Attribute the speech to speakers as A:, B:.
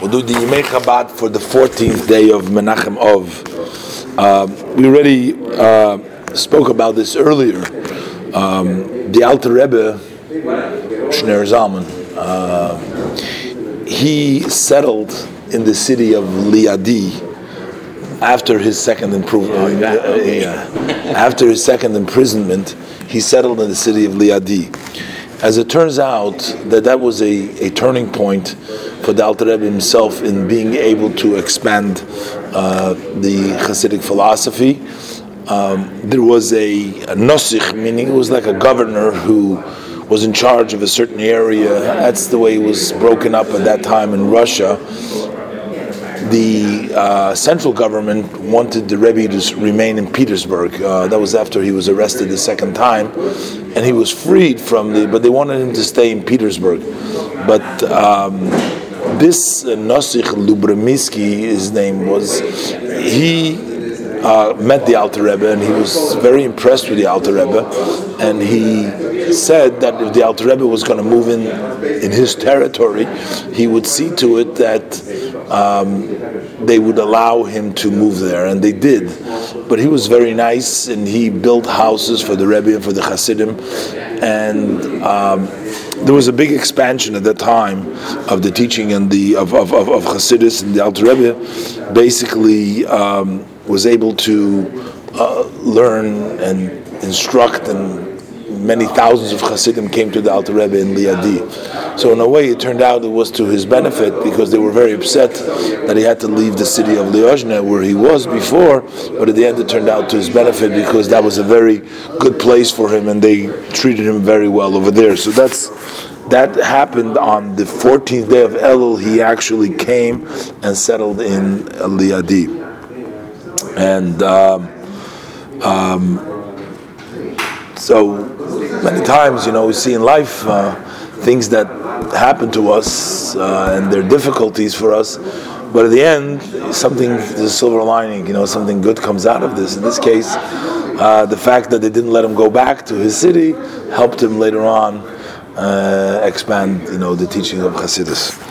A: We'll do the Yimei Chabad for the 14th day of Menachem Ov. Uh, we already uh, spoke about this earlier. Um, the Alter Rebbe, Shneur Zalman, uh, he settled in the city of Liadi after his second improvement. after his second imprisonment, he settled in the city of Liadi. As it turns out, that that was a, a turning point for the Alter Rebbe himself in being able to expand uh, the Hasidic philosophy. Um, there was a, a nosikh, meaning it was like a governor who was in charge of a certain area. That's the way it was broken up at that time in Russia. The uh, central government wanted the Rebbe to remain in Petersburg. Uh, that was after he was arrested the second time, and he was freed from the. But they wanted him to stay in Petersburg. But um, this uh, Nosich Lubomirski, his name was, he uh, met the Alter Rebbe and he was very impressed with the Alter Rebbe, and he said that if the Alter Rebbe was going to move in in his territory, he would see to it that um, they would allow him to move there, and they did. But he was very nice, and he built houses for the Rebbe and for the Hasidim, and. Um, there was a big expansion at that time of the teaching and the of of, of, of Hasidus and the Alter Rebbe basically um, was able to uh, learn and instruct and many thousands of Hasidim came to the Alter Rebbe in Liadi. So in a way, it turned out it was to his benefit because they were very upset that he had to leave the city of Liozhne where he was before. But at the end, it turned out to his benefit because that was a very good place for him, and they treated him very well over there. So that's that happened on the 14th day of Elul. He actually came and settled in Liadi, and. Um, um, so many times, you know, we see in life uh, things that happen to us uh, and they're difficulties for us. But at the end, something, there's a silver lining, you know, something good comes out of this. In this case, uh, the fact that they didn't let him go back to his city helped him later on uh, expand, you know, the teaching of Hasidus.